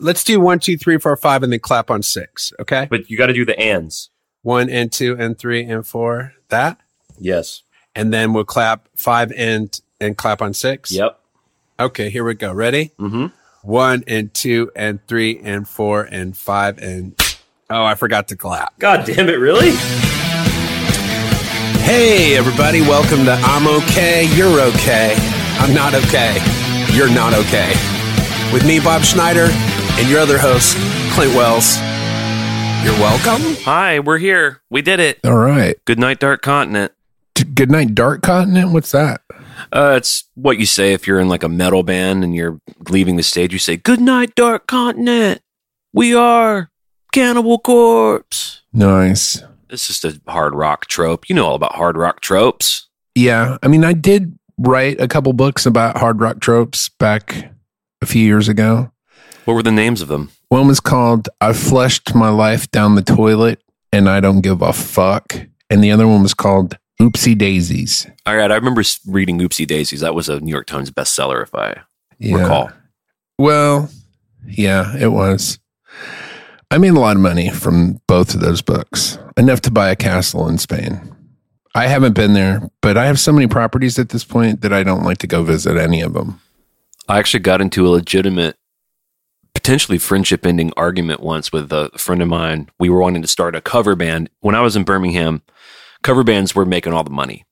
let's do one, two, three, four, five, and then clap on six. Okay. But you got to do the ands. One and two and three and four. That, Yes. and then we'll clap five and and clap on six. Yep. Okay. Here we go. Ready? Mm-hmm. One and two and three and four and five and oh, I forgot to clap. God damn it! Really? Hey, everybody, welcome to I'm Okay, You're Okay. I'm not okay. You're not okay. With me, Bob Schneider, and your other host, Clint Wells. You're welcome. Hi, we're here. We did it. All right. Good night, Dark Continent. T- Good night, Dark Continent. What's that? Uh, it's what you say if you're in like a metal band and you're leaving the stage. You say, "Good night, Dark Continent. We are Cannibal Corpse." Nice. It's just a hard rock trope. You know all about hard rock tropes. Yeah. I mean, I did write a couple books about hard rock tropes back a few years ago. What were the names of them? One was called I Flushed My Life Down the Toilet and I Don't Give a Fuck. And the other one was called Oopsie Daisies. All right, I remember reading Oopsie Daisies. That was a New York Times bestseller, if I Yeah. recall. Well, yeah, it was. I made a lot of money from both of those books, enough to buy a castle in Spain. I haven't been there, but I have so many properties at this point that I don't like to go visit any of them. I actually got into a legitimate, potentially friendship ending argument once with a friend of mine. We were wanting to start a cover band. When I was in Birmingham, cover bands were making all the money.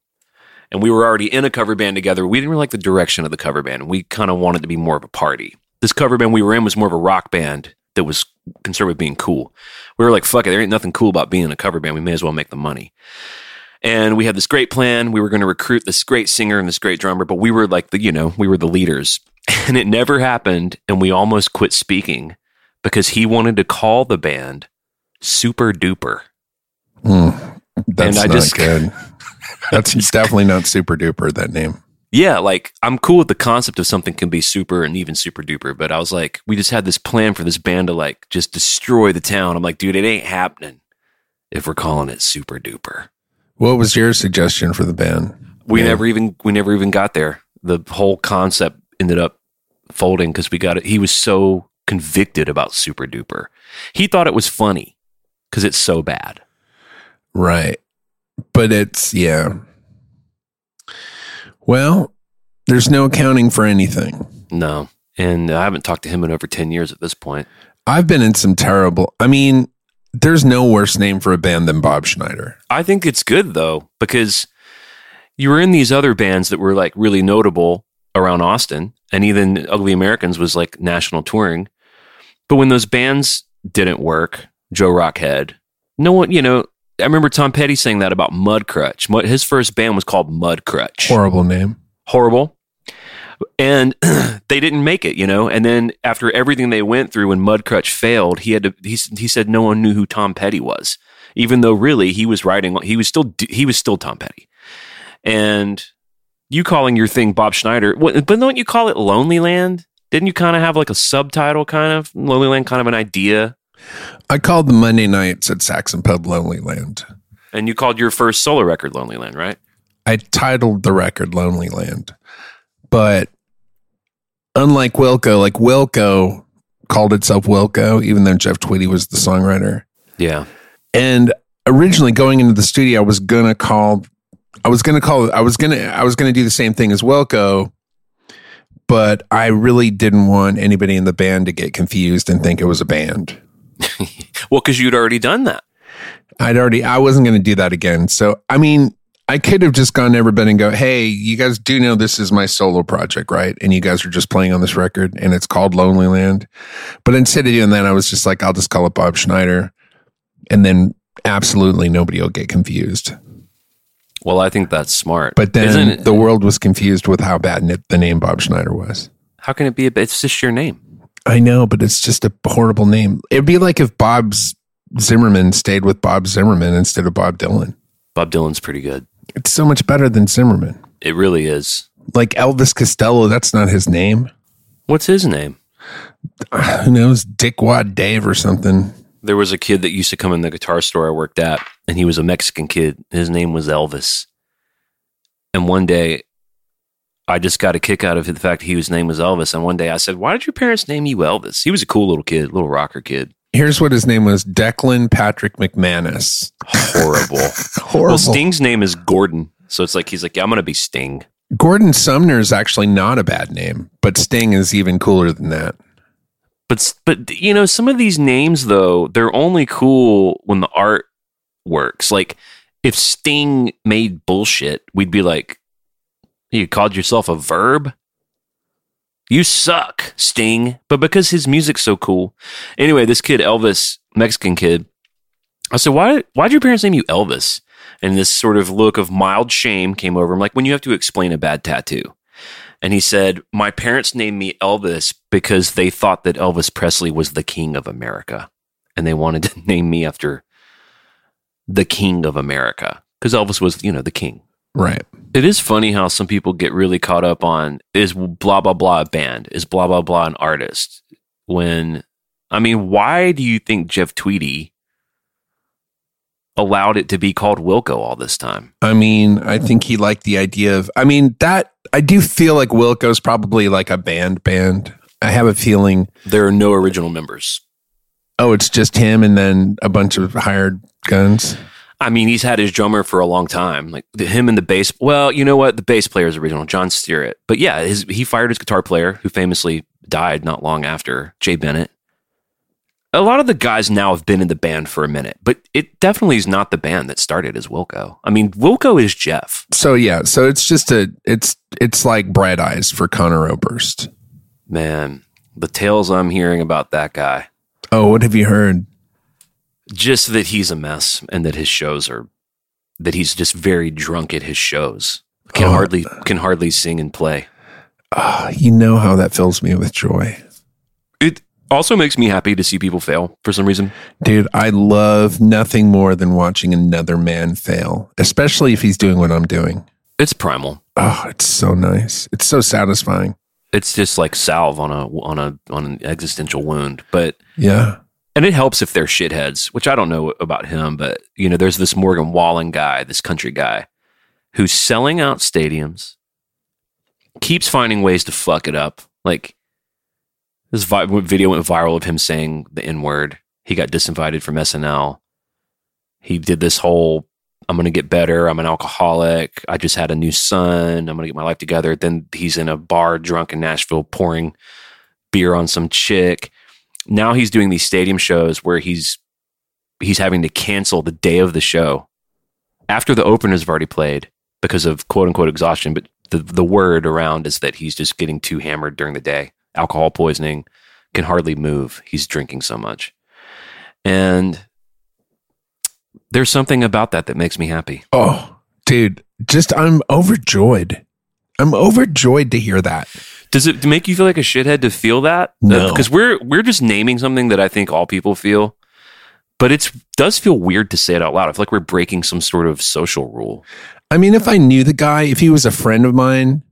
And we were already in a cover band together. We didn't really like the direction of the cover band. We kind of wanted to be more of a party. This cover band we were in was more of a rock band that was concerned with being cool. We were like, fuck it, there ain't nothing cool about being in a cover band. We may as well make the money. And we had this great plan. We were going to recruit this great singer and this great drummer, but we were like the, you know, we were the leaders. And it never happened. And we almost quit speaking because he wanted to call the band Super Duper. Mm, that's not just- good. That's definitely not super duper, that name. Yeah, like I'm cool with the concept of something can be super and even super duper, but I was like, we just had this plan for this band to like just destroy the town. I'm like, dude, it ain't happening if we're calling it super duper. What was your suggestion for the band? We Yeah. never even we never even got there. The whole concept ended up folding because we got it. He was so convicted about super duper. He thought it was funny because it's so bad. Right. But it's, yeah. Well, there's no accounting for anything. No, and I haven't talked to him in over ten years at this point. I've been in some terrible, I mean, there's no worse name for a band than Bob Schneider. I think it's good though because you were in these other bands that were like really notable around Austin, and even Ugly Americans was like national touring. But when those bands didn't work, Joe Rockhead, no one, you know, I remember Tom Petty saying that about Mudcrutch. His first band was called Mudcrutch. Horrible name. Horrible. And they didn't make it, you know. And then after everything they went through, when Mudcrutch failed, he had to. He, he said no one knew who Tom Petty was, even though really he was writing. He was still he was still Tom Petty. And you calling your thing Bob Schneider, but don't you call it Lonelyland? Didn't you kind of have like a subtitle, kind of Lonelyland, kind of an idea? I called the Monday nights at Saxon Pub Lonelyland. And you called your first solo record Lonelyland, right? I titled the record Lonelyland. But unlike Wilco, like Wilco called itself Wilco, even though Jeff Tweedy was the songwriter. Yeah. And originally going into the studio, I was gonna call I was gonna call I was gonna I was gonna do the same thing as Wilco, but I really didn't want anybody in the band to get confused and think it was a band. Well, because you'd already done that. I'd already I wasn't gonna do that again. So I mean, I could have just gone to everybody and go, Hey, you guys do know this is my solo project, right? And you guys are just playing on this record and it's called Lonelyland. But instead of doing that, I was just like, I'll just call it Bob Schneider. And then absolutely nobody will get confused. Well, I think that's smart. But then it- the world was confused with how bad the name Bob Schneider was. how can it be? A, it's just your name. I know, but it's just a horrible name. It'd be like if Bob Zimmerman stayed with Bob Zimmerman instead of Bob Dylan. Bob Dylan's pretty good. It's so much better than Zimmerman. It really is. Like Elvis Costello, that's not his name. What's his name? Who knows? Dick Wad Dave or something. There was a kid that used to come in the guitar store I worked at, and he was a Mexican kid. His name was Elvis. And one day, I just got a kick out of the fact that he his name was Elvis. And one day I said, "Why did your parents name you Elvis?" He was a cool little kid, little rocker kid. Here's what his name was: Declan Patrick MacManus. Horrible. Horrible. well, Sting's name is Gordon, so it's like he's like, "Yeah, I'm gonna be Sting." Gordon Sumner is actually not a bad name, but Sting is even cooler than that. But but you know, some of these names though, they're only cool when the art works. Like if Sting made bullshit, we'd be like, "You called yourself a verb." You suck, Sting. But because his music's so cool. Anyway, this kid, Elvis, Mexican kid, I said, Why why'd your parents name you Elvis? And this sort of look of mild shame came over him, like when you have to explain a bad tattoo. And he said, My parents named me Elvis because they thought that Elvis Presley was the king of America. And they wanted to name me after the king of America. Because Elvis was, you know, the king. Right. It is funny how some people get really caught up on is blah blah blah a band, is blah blah blah an artist. When I mean, why do you think Jeff Tweedy allowed it to be called Wilco all this time? I mean, I think he liked the idea of. I mean, that I do feel like Wilco's probably like a band band. I have a feeling. There are no original members. Oh, it's just him and then a bunch of hired guns. I mean, he's had his drummer for a long time. Like the, him and the bass. Well, you know what? The bass player is original, John Stirratt. But yeah, his, he fired his guitar player, who famously died not long after, Jay Bennett. A lot of the guys now have been in the band for a minute, but it definitely is not the band that started as Wilco. I mean, Wilco is Jeff. So yeah, so it's just a it's it's like bright eyes for Conor Oberst. Man, the tales I'm hearing about that guy, Oh, what have you heard? just that he's a mess and that his shows are, that he's just very drunk at his shows. Can Oh. hardly can hardly sing and play. Ah, you know how that fills me with joy. It also makes me happy to see people fail for some reason. Dude, I love nothing more than watching another man fail, especially if he's doing what I'm doing. It's primal. Oh, it's so nice. It's so satisfying. It's just like salve on a on a on an existential wound. But Yeah. and it helps if they're shitheads, which I don't know about him, but you know, there's this Morgan Wallen guy, this country guy, who's selling out stadiums, keeps finding ways to fuck it up. Like this vi- video went viral of him saying the N word. He got disinvited from SNL. He did this whole I'm going to get better. I'm an alcoholic. I just had a new son. I'm going to get my life together. Then he's in a bar drunk in Nashville pouring beer on some chick. Now he's doing these stadium shows where he's he's having to cancel the day of the show after the openers have already played because of quote unquote exhaustion. But the the word around is that he's just getting too hammered during the day, alcohol poisoning, can hardly move. He's drinking so much, and there's something about that that makes me happy. Oh, dude, just I'm overjoyed. I'm overjoyed to hear that. Does it make you feel like a shithead to feel that? Uh, no. because we're we're just naming something that I think all people feel, but it does feel weird to say it out loud. I feel like we're breaking some sort of social rule. I mean, if I knew the guy, if he was a friend of mine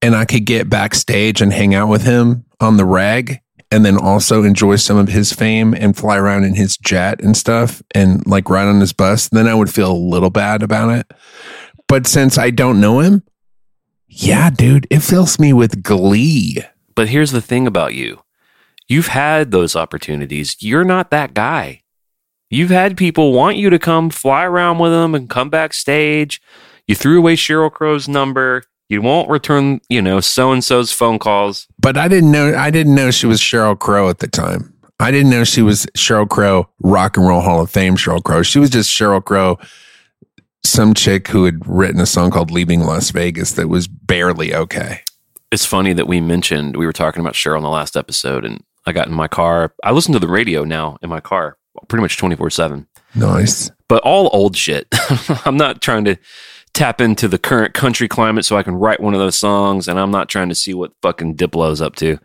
and I could get backstage and hang out with him on the rag and then also enjoy some of his fame and fly around in his jet and stuff and like ride on his bus, then I would feel a little bad about it. But since I don't know him, yeah, dude, it fills me with glee. But here's the thing about you: you've had those opportunities. You're not that guy. You've had people want you to come fly around with them and come backstage. You threw away Sheryl Crow's number. You won't return, you know, so and so's phone calls. But I didn't know I didn't know she was Sheryl Crow at the time. I didn't know she was Sheryl Crow, Rock and Roll Hall of Fame Sheryl Crow. She was just Sheryl Crow, some chick who had written a song called Leaving Las Vegas that was barely okay. It's funny that we mentioned we were talking about Sheryl in the last episode, and I got in my car. I listen to the radio now in my car, pretty much twenty four seven. Nice. but all old shit. I'm not trying to tap into the current country climate so I can write one of those songs, and I'm not trying to see what fucking Diplo's up to.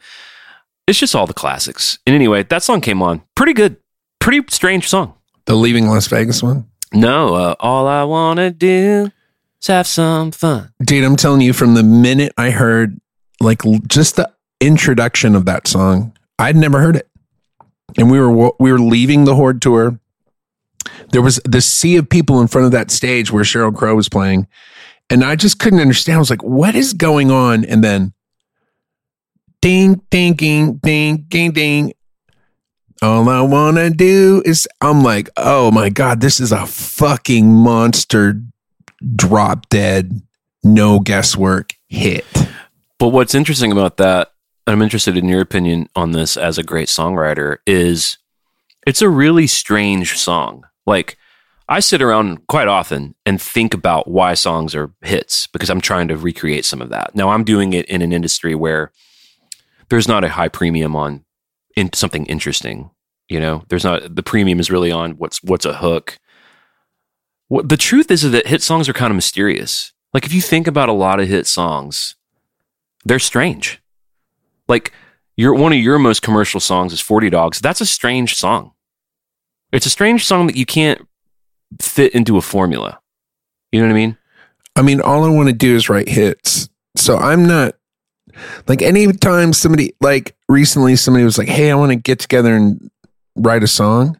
It's just all the classics. And anyway, that song came on. Pretty good. Pretty strange song. The Leaving Las Vegas one? No, uh, all I want to do is have some fun. Dude, I'm telling you, from the minute I heard like just the introduction of that song, I'd never heard it. And we were we were leaving the Horde tour. There was this sea of people in front of that stage where Sheryl Crow was playing, And I just couldn't understand. I was like, what is going on? And then ding, ding, ding, ding, ding, ding. All I want to do is, I'm like, oh my God, this is a fucking monster drop dead, no guesswork hit. But what's interesting about that, I'm interested in your opinion on this as a great songwriter, is it's a really strange song. Like, I sit around quite often and think about why songs are hits because I'm trying to recreate some of that. Now, I'm doing it in an industry where there's not a high premium on in something interesting. You know, there's not the premium is really on what's what's a hook. What the truth is, is that hit songs are kind of mysterious. Like if you think about a lot of hit songs, they're strange. Like your one of your most commercial songs is 40 Dogs. That's a strange song. It's a strange song that you can't fit into a formula. You know what I mean? I mean, all I want to do is write hits. So I'm not like anytime somebody like recently somebody was like, "Hey, I want to get together and write a song."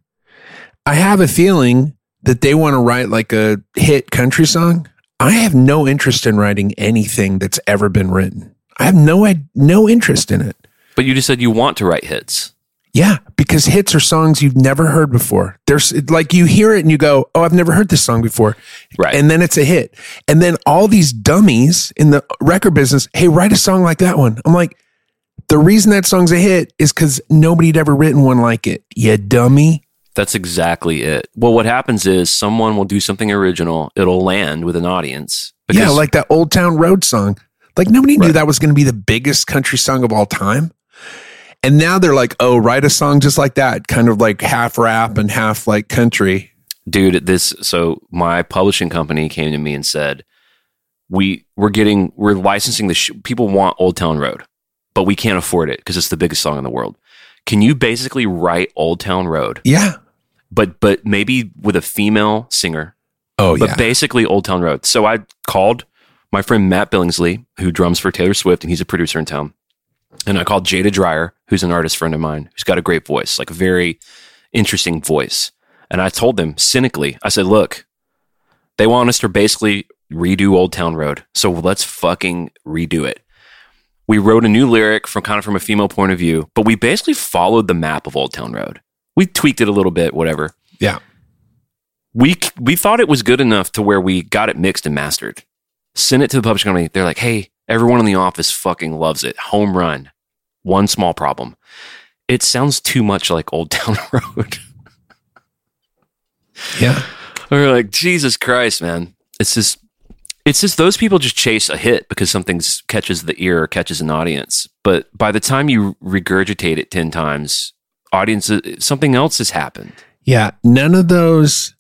I have a feeling that they want to write like a hit country song. I have no interest in writing anything that's ever been written. I have no no interest in it. But you just said you want to write hits. Yeah, because hits are songs you've never heard before. There's like you hear it and you go, "Oh, I've never heard this song before," Right. And then it's a hit. And then all these dummies in the record business, hey, write a song like that one. I'm like, the reason that song's a hit is because nobody'd ever written one like it. You dummy. That's exactly it. Well, what happens is someone will do something original. It'll land with an audience. yeah, like that Old Town Road song. Like nobody knew Right. that was going to be the biggest country song of all time. And now they're like, oh, write a song just like that, kind of like half rap and half like country. dude this so my publishing company came to me and said we we're getting we're licensing the sh- people want old town road but we can't afford it because it's the biggest song in the world can you basically write old town road Yeah. but but maybe with a female singer Oh, but yeah. But basically old town road so i called my friend matt Billingslea who drums for taylor swift and he's a producer in town and i called jada dreyer who's an artist friend of mine who's got a great voice like a very interesting voice and I told them cynically, I said, look, they want us to basically redo Old Town Road. So let's fucking redo it. We wrote a new lyric from kind of from a female point of view, but we basically followed the map of Old Town Road. We tweaked it a little bit, whatever. yeah. We we thought it was good enough to where we got it mixed and mastered. Sent it to the publishing company. They're like, hey, everyone in the office fucking loves it. Home run. One small problem. It sounds too much like Old Town Road. Yeah. We're like, Jesus Christ, man. It's just it's just those people just chase a hit because something catches the ear or catches an audience. But by the time you regurgitate it 10 times, audience uh, something else has happened. Yeah, none of those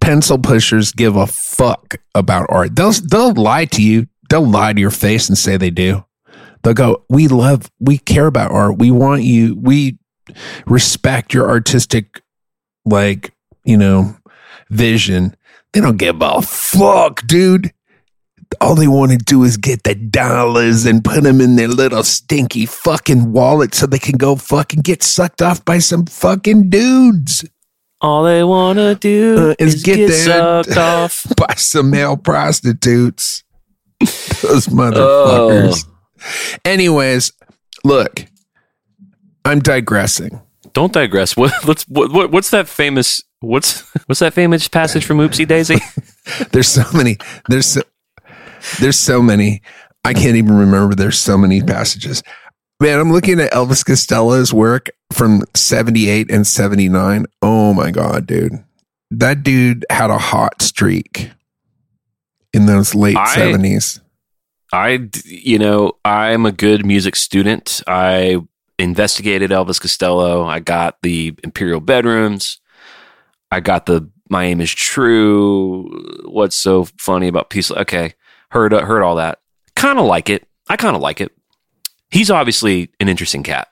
pencil pushers give a fuck about art. They'll they'll lie to you. They'll lie to your face and say they do. They'll go, "We love, we care about art. We want you. We respect your artistic, like you know, vision." They don't give a fuck, dude. All they want to do is get the dollars and put them in their little stinky fucking wallet so they can go fucking get sucked off by some fucking dudes. All they want to do Uh, is get that- sucked off. by some male prostitutes. Those motherfuckers. Oh. Anyways, look, I'm digressing. Don't digress. What, let's, what, what, what's that famous what's what's that famous passage from Oopsie Daisy? There's so many. There's so, there's so many. I can't even remember. There's so many passages. Man, I'm looking at Elvis Costello's work from 78 and 79. Oh my God, dude. That dude had a hot streak in those late I- 70s. I, you know, I'm a good music student. I investigated Elvis Costello. I got the Imperial Bedrooms. I got the My Aim is True. What's so funny about Peace? Okay, heard uh, heard all that. Kind of like it. I kind of like it. He's obviously an interesting cat.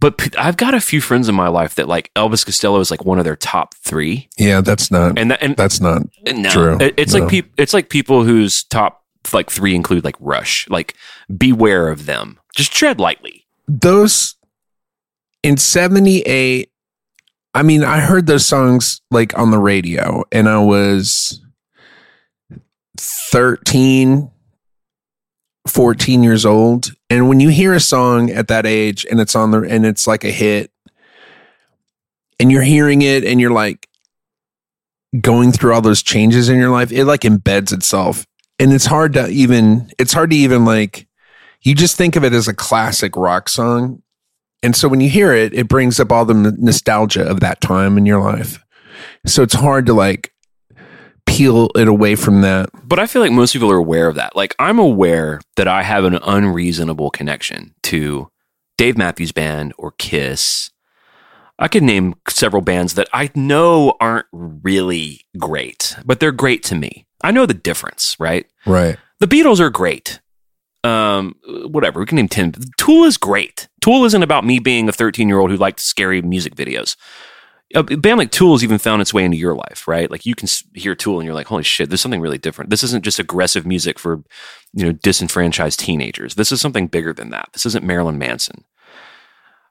But I've got a few friends in my life that like Elvis Costello is like one of their top three, Yeah, that's not, and that, and that's not no, True. It's No. like peop, it's like people whose top like three include like Rush. Like, beware of them. Just tread lightly. those in 78 i mean i heard those songs like on the radio and i was 13, 14 years old. And when you hear a song at that age and it's on the, and it's like a hit, and you're hearing it and you're like going through all those changes in your life, it like embeds itself. And it's hard to even, it's hard to even like, you just think of it as a classic rock song. And so when you hear it, it brings up all the nostalgia of that time in your life. So it's hard to like peel it away from that. But I feel like most people are aware of that. Like I'm aware that I have an unreasonable connection to Dave Matthews Band or Kiss. I could name several bands that I know aren't really great, but they're great to me. I know the difference, right? Right. The Beatles are great. Um, whatever. We can name 10. Tool is great. Tool isn't about me being a 13 year old who liked scary music videos. A band like Tool has even found its way into your life, right? Like you can hear Tool and you're like, holy shit, there's something really different. This isn't just aggressive music for, you know, disenfranchised teenagers. This is something bigger than that. This isn't Marilyn Manson.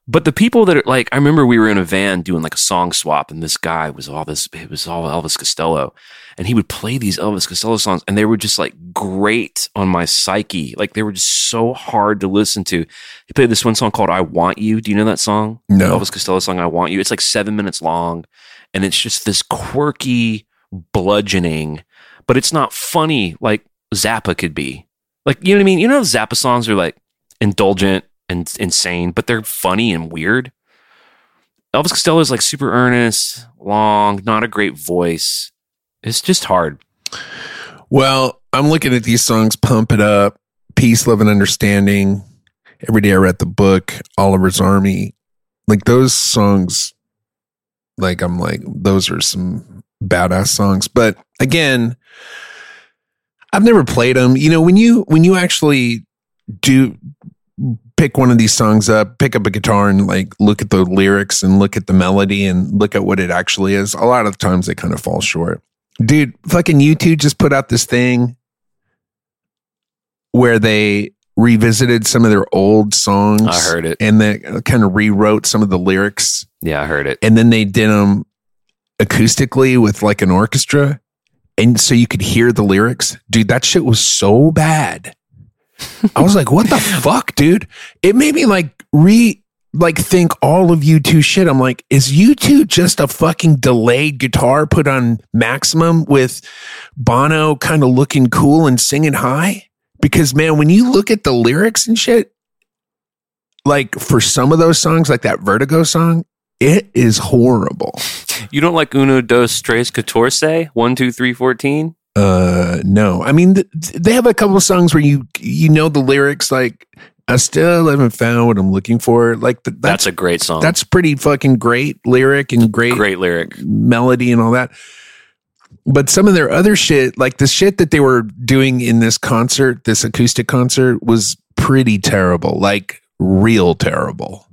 But the people that are like, I remember we were in a van doing like a song swap, and this guy was all this, it was all Elvis Costello, and he would play these Elvis Costello songs, and they were just like great on my psyche. Like they were just so hard to listen to. He played this one song called "I Want You." Do you know that song? No. Elvis Costello song "I Want You." It's like seven minutes long, and it's just this quirky bludgeoning, but it's not funny like Zappa could be. Like you know what I mean? You know, Zappa songs are like indulgent and insane, but they're funny and weird. Elvis Costello is like super earnest, long, not a great voice. It's just hard. Well, I'm looking at these songs Pump It Up, Peace, Love, and Understanding. Every day I read the book, Oliver's Army. Like those songs, like I'm like, those are some badass songs. But again, I've never played them. You know, when you when you actually do pick one of these songs up, pick up a guitar and like look at the lyrics and look at the melody and look at what it actually is, a lot of times they kind of fall short. Dude, fucking YouTube just put out this thing where they revisited some of their old songs. I heard it. And they kind of rewrote some of the lyrics Yeah, I heard it. and then they did them acoustically with like an orchestra. And so you could hear the lyrics. Dude, that shit was so bad. I was like, what the fuck, dude? It made me like re like think all of U2 shit. I'm like, is U2 just a fucking delayed guitar put on maximum with Bono kind of looking cool and singing high? Because man, when you look at the lyrics and shit, like for some of those songs, like that Vertigo song, it is horrible. You don't like Uno, Dos, Tres, Catorce? One, two, three, fourteen? Uh, no. I mean, th- they have a couple of songs where you you know the lyrics, like "I still haven't found what I'm looking for." Like th- That's that's a great song. that's pretty fucking great lyric and great, great lyric. melody and all that. But some of their other shit, like the shit that they were doing in this concert, this acoustic concert, was pretty terrible. Like real terrible.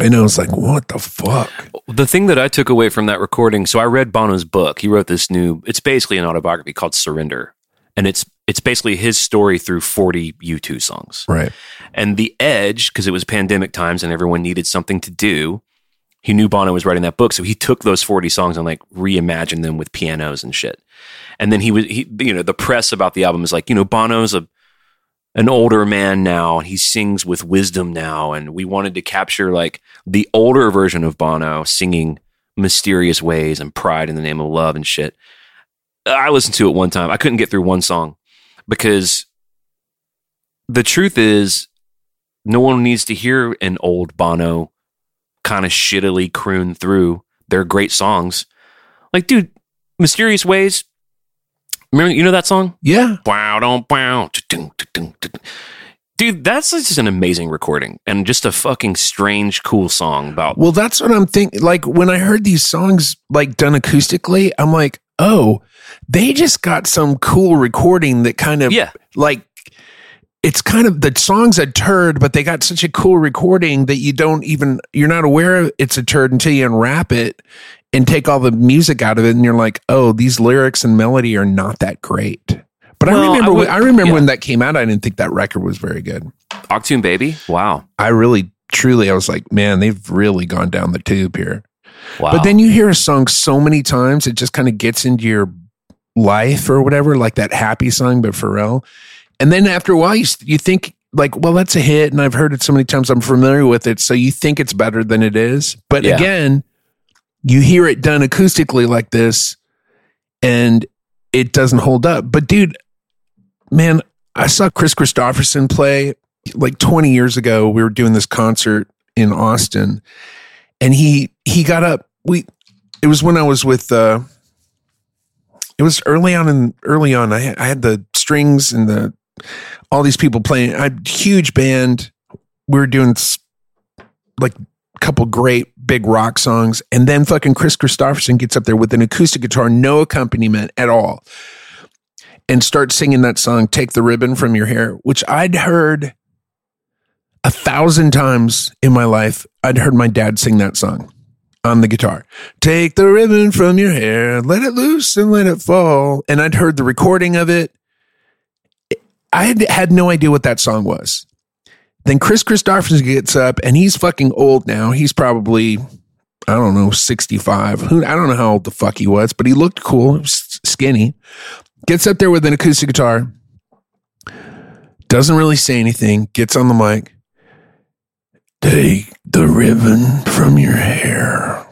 And I was like, "What the fuck?" The thing that I took away from that recording, so I read Bono's book. He wrote this new. It's basically an autobiography called Surrender, and it's it's basically his story through forty U2 songs. Right. And the edge, because it was pandemic times and everyone needed something to do, he knew Bono was writing that book. So he took those 40 songs and like reimagined them with pianos and shit. And then he was, he, you know, the press about the album is like, you know, Bono's a, an older man now and he sings with wisdom now. And we wanted to capture like the older version of Bono singing mysterious ways and pride in the name of love and shit. I listened to it one time. I couldn't get through one song because the truth is no one needs to hear an old Bono kind of shittily croon through their great songs. Like, dude, Mysterious Ways. Remember, you know that song? Yeah. Wow, don't wow. Dude, that's just an amazing recording and just a fucking strange, cool song about. Well, that's what I'm thinking. Like when I heard these songs like done acoustically, I'm like, oh, they just got some cool recording that kind of Yeah. like it's kind of the song's a turd, but they got such a cool recording that you don't even you're not aware it's a turd until you unwrap it and take all the music out of it, and you're like, oh, these lyrics and melody are not that great. But I Well, I remember, would- when, I remember yeah. when that came out. I didn't think that record was very good. Achtung Baby? Wow. I really, truly, I was like, man, they've really gone down the tube here. Wow. But then you hear a song so many times, it just kind of gets into your life or whatever, like that happy song by Pharrell. And then after a while, you you think like, well, that's a hit, and I've heard it so many times, I'm familiar with it, so you think it's better than it is. But Yeah. again, you hear it done acoustically like this, and it doesn't hold up. But dude, man, I saw Kris Kristofferson play like 20 years ago. We were doing this concert in Austin, and he he got up. We it was when I was with. uh It was early on in early on. I had, I had the strings and the all these people playing. I huge band. We were doing like a couple great big rock songs, and then fucking Kris Kristofferson gets up there with an acoustic guitar, no accompaniment at all, and starts singing that song "Take the Ribbon from Your Hair," which I'd heard a thousand times in my life. I'd heard my dad sing that song on the guitar. Take the ribbon from your hair, let it loose and let it fall. And I'd heard the recording of it. I had, had no idea what that song was. Then Kris Kristofferson gets up and he's fucking old now. He's probably, I don't know, 65. Who I don't know how old the fuck he was, but he looked cool, skinny. Gets up there with an acoustic guitar, doesn't really say anything, gets on the mic. Take the ribbon from your hair.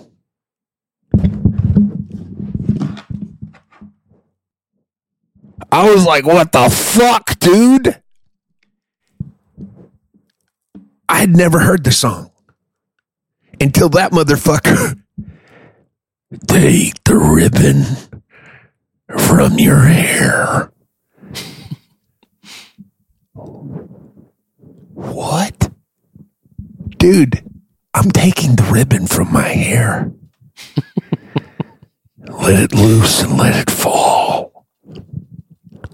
I was like, what the fuck, dude? I had never heard the song until that motherfucker. Take the ribbon from your hair. what? Dude, I'm taking the ribbon from my hair. let it loose and let it fall.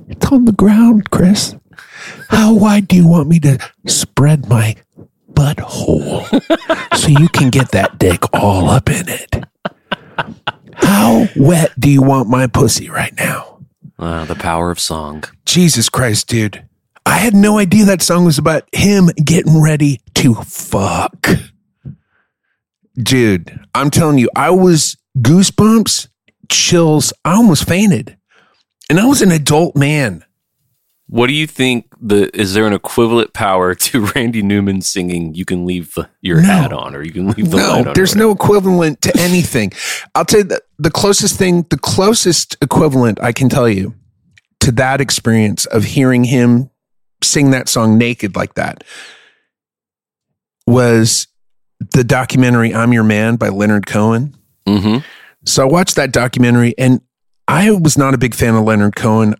It's on the ground, Kris. How wide do you want me to spread my butthole so you can get that dick all up in it? How wet do you want my pussy right now? Uh, the power of song. Jesus Christ, dude. I had no idea that song was about him getting ready to fuck. Dude, I'm telling you, I was goosebumps, chills. I almost fainted. And I was an adult man. What do you think? The is there an equivalent power to Randy Newman singing "You can leave the, your No. hat on" or "You can leave the light No, on"? there's no equivalent to anything. I'll tell you the, the closest thing, the closest equivalent I can tell you to that experience of hearing him sing that song naked like that was the documentary I'm Your Man by Leonard Cohen. hmm So I watched that documentary and I was not a big fan of Leonard Cohen.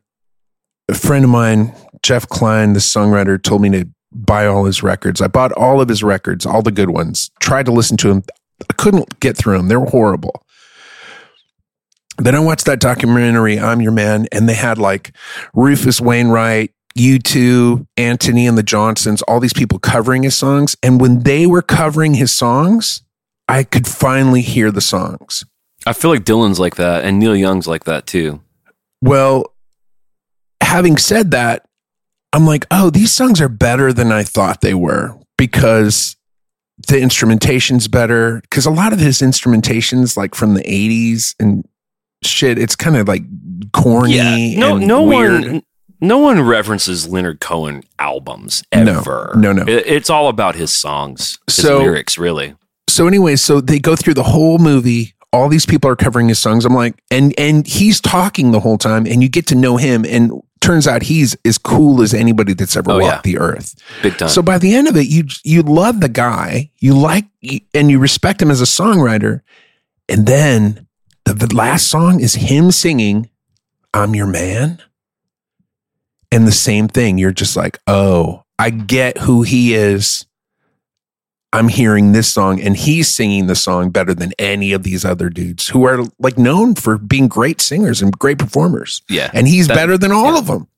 A friend of mine, Jeff Klein, the songwriter, told me to buy all his records. I bought all of his records, all the good ones, tried to listen to them. I couldn't get through them. They were horrible. Then I watched that documentary, I'm Your Man, and they had like Rufus Wainwright, U2, Antony and the Johnsons, all these people covering his songs. And when they were covering his songs, I could finally hear the songs. I feel like Dylan's like that, and Neil Young's like that too. Well, having said that, I'm like, oh, these songs are better than I thought they were because the instrumentation's better. Because a lot of his instrumentations, like from the 80s and shit, it's kind of like corny. Yeah. no, no weird. one, no one references Leonard Cohen albums No. ever. No, no. It- it's all about his songs, his So- lyrics, really. so anyway, so they go through the whole movie. All these people are covering his songs. I'm like, and and he's talking the whole time, and you get to know him. And turns out he's as cool as anybody that's ever Oh, walked yeah. the earth. Big time. So by the end of it, you you love the guy, you like and you respect him as a songwriter, and then the, the last song is him singing "I'm Your Man," and the same thing. You're just like, oh, I get who he is. I'm hearing this song, and he's singing the song better than any of these other dudes who are like known for being great singers and great performers. yeah, And he's That- better than all yeah. of them.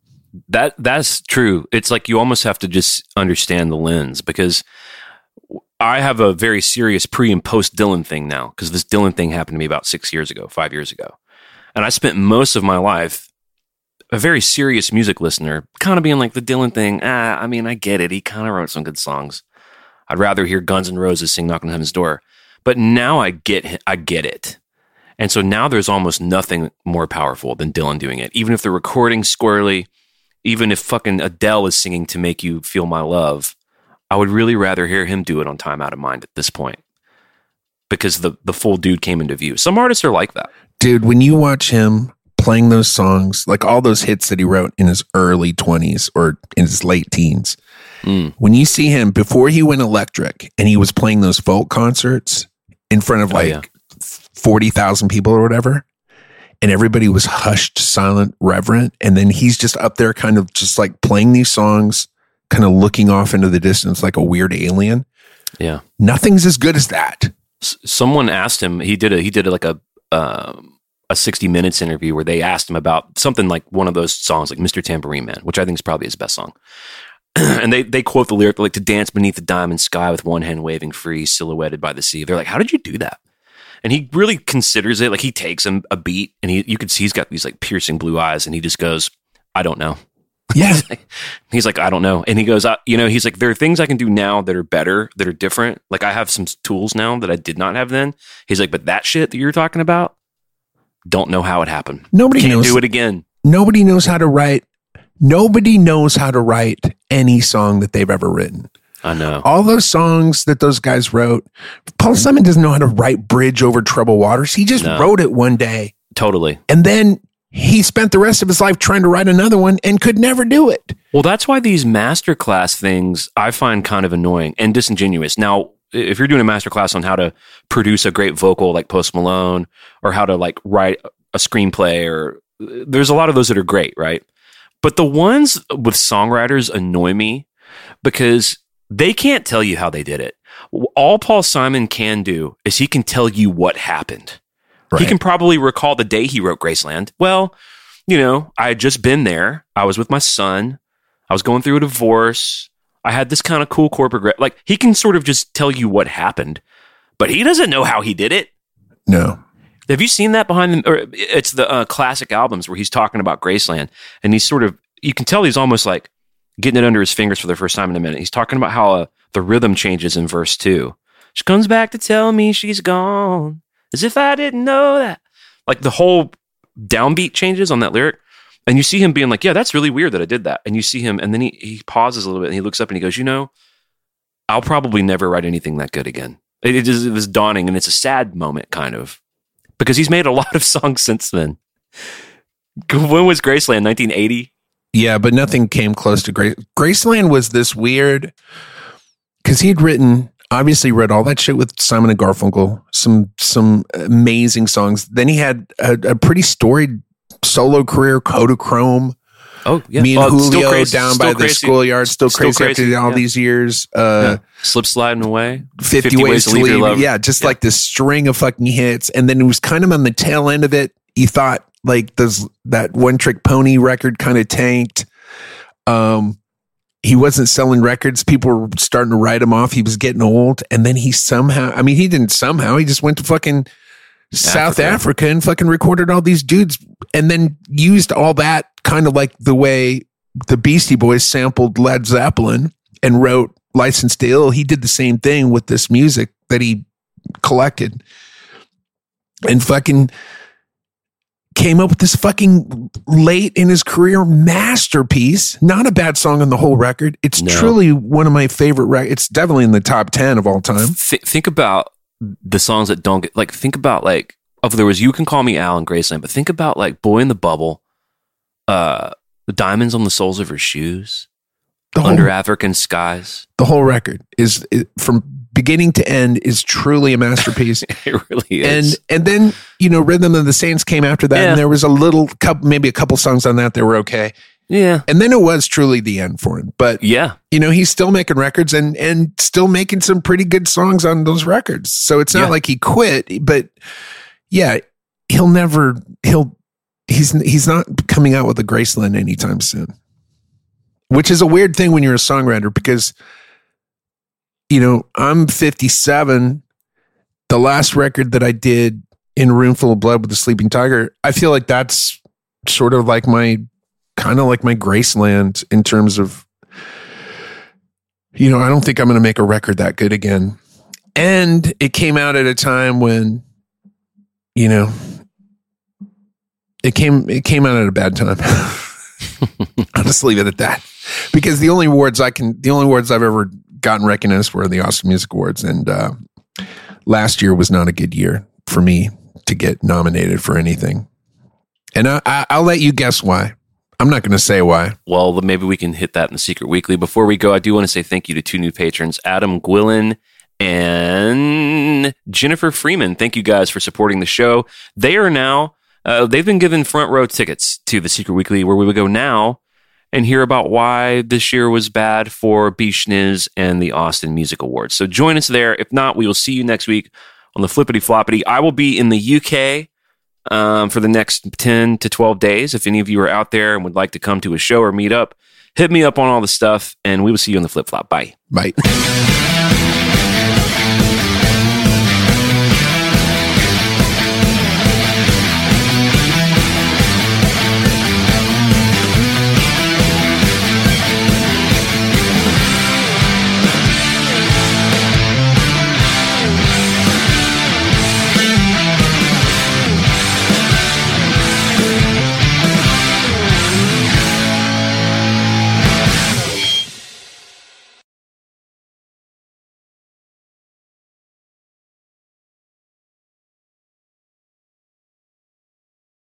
that that's true. It's like you almost have to just understand the lens because I have a very serious pre and post Dylan thing now because this Dylan thing happened to me about six years ago, five years ago, and I spent most of my life a very serious music listener, kind of being like the Dylan thing. Ah, I mean, I get it. He kind of wrote some good songs. I'd rather hear Guns N' Roses sing "Knock on Heaven's Door," but now I get I get it. And so now there's almost nothing more powerful than Dylan doing it. Even if the recording's squirrely, even if fucking Adele is singing to make you feel my love, I would really rather hear him do it on Time Out of Mind at this point. Because the the full dude came into view. Some artists are like that. Dude, when you watch him playing those songs, like all those hits that he wrote in his early 20s or in his late teens, Mm. when you see him before he went electric and he was playing those folk concerts in front of Oh, like yeah. 40,000 people or whatever, and everybody was hushed, silent, reverent. And then he's just up there kind of just like playing these songs, kind of looking off into the distance like a weird alien. Yeah. Nothing's as good as that. S- someone asked him he did a he did a, like a um, a 60 minutes interview where they asked him about something like one of those songs like Mr. Tambourine Man which I think is probably his best song and they they quote the lyric like to dance beneath the diamond sky with one hand waving free silhouetted by the sea they're like how did you do that and he really considers it like he takes him a beat and he you could see he's got these like piercing blue eyes and he just goes I don't know Yeah. He's like, I don't know. And he goes, you know, he's like, there are things I can do now that are better, that are different. Like I have some tools now that I did not have then. He's like, but that shit that you're talking about, don't know how it happened. Nobody Can't knows. do it again. Nobody knows how to write. Nobody knows how to write any song that they've ever written. I know. All those songs that those guys wrote, Paul Simon doesn't know how to write Bridge Over Troubled Waters. He just No. wrote it one day Totally. and then he spent the rest of his life trying to write another one and could never do it. Well, that's why these masterclass things I find kind of annoying and disingenuous. Now, if you're doing a masterclass on how to produce a great vocal like Post Malone or how to like write a screenplay or uh, there's a lot of those that are great, right? But the ones with songwriters annoy me because they can't tell you how they did it. All Paul Simon can do is he can tell you what happened. He can probably recall the day he wrote Graceland. Well, you know, I had just been there. I was with my son. I was going through a divorce. I had this kind of cool corporate, gra- like he can sort of just tell you what happened, but he doesn't know how he did it. No. Have you seen that behind them? Or it's the uh, classic albums where he's talking about Graceland, and he's sort of you can tell he's almost like getting it under his fingers for the first time in a minute. He's talking about how uh, the rhythm changes in verse two. She comes back to tell me she's gone, as if I didn't know that. Like the whole downbeat changes on that lyric, and you see him being like, "Yeah, that's really weird that I did that." And you see him, and then he he pauses a little bit, and he looks up and he goes, "You know, I'll probably never write anything that good again." It, it, is, it was dawning, and it's a sad moment, kind of because he's made a lot of songs since then. When was Graceland? 1980? Yeah, but nothing came close to Grace. Graceland was this weird because he'd written, obviously, read all that shit with Simon and Garfunkel, some some amazing songs. Then he had a, a pretty storied solo career, Kodachrome. Oh, yeah. Me and Oh, Still Julio Crazy, down by the schoolyard, still, Still crazy, Crazy, after all yeah. these years. Uh, Yeah. Slip sliding away. 50, ways, to leave. Yeah, just like this string of fucking hits. And then it was kind of on the tail end of it. You thought like those that one trick pony record kind of tanked. Um he wasn't selling records. People were starting to write him off. He was getting old. And then he somehow, I mean, he didn't somehow, he just went to fucking South Africa. Africa and fucking recorded all these dudes and then used all that kind of like the way the Beastie Boys sampled Led Zeppelin and wrote License to Ill. He did the same thing with this music that he collected and fucking came up with this fucking late in his career masterpiece. Not a bad song on the whole record. It's No. truly one of my favorite records. It's definitely in the top 10 of all time. Th- think about the songs that don't get, like, think about, like, oh, there was You Can Call Me Alan Graceland, but think about, like, Boy in the Bubble, uh, The Diamonds on the Soles of Her Shoes, The whole, Under African Skies. the whole record is, is from beginning to end is truly a masterpiece. It really and is. and then you know rhythm of the saints came after that Yeah. and there was a little couple maybe a couple songs on that that were okay yeah. and then it was truly the end for him but Yeah. you know he's still making records and and still making some pretty good songs on those records so it's not Yeah. like he quit but yeah he'll never he'll he's he's not coming out with a graceland anytime soon. Which is a weird thing when you're a songwriter because you know i'm 57 the last record that i did in a room full of blood with the sleeping tiger i feel like that's sort of like my kind of like my graceland in terms of you know i don't think i'm going to make a record that good again. And it came out at a time when you know, it came it came out at a bad time. I'll just leave it at that. Because the only awards I can, the only awards I've ever gotten recognized were the Austin Music Awards, and uh, last year was not a good year for me to get nominated for anything. And I, I, I'll let you guess why. I'm not going to say why. Well, maybe we can hit that in the secret weekly. Before we go, I do want to say thank you to two new patrons, Adam Gwillen and Jennifer Freeman. Thank you guys for supporting the show. They are now, uh, they've been given front row tickets to the secret weekly where we would go now and hear about why this year was bad for B. And the Austin Music Awards. So join us there. If not, we will see you next week on the Flippity Floppity. I will be in the UK um, for the next 10 to 12 days. If any of you are out there and would like to come to a show or meet up, hit me up on all the stuff, and we will see you on the flip flop. Bye. Bye.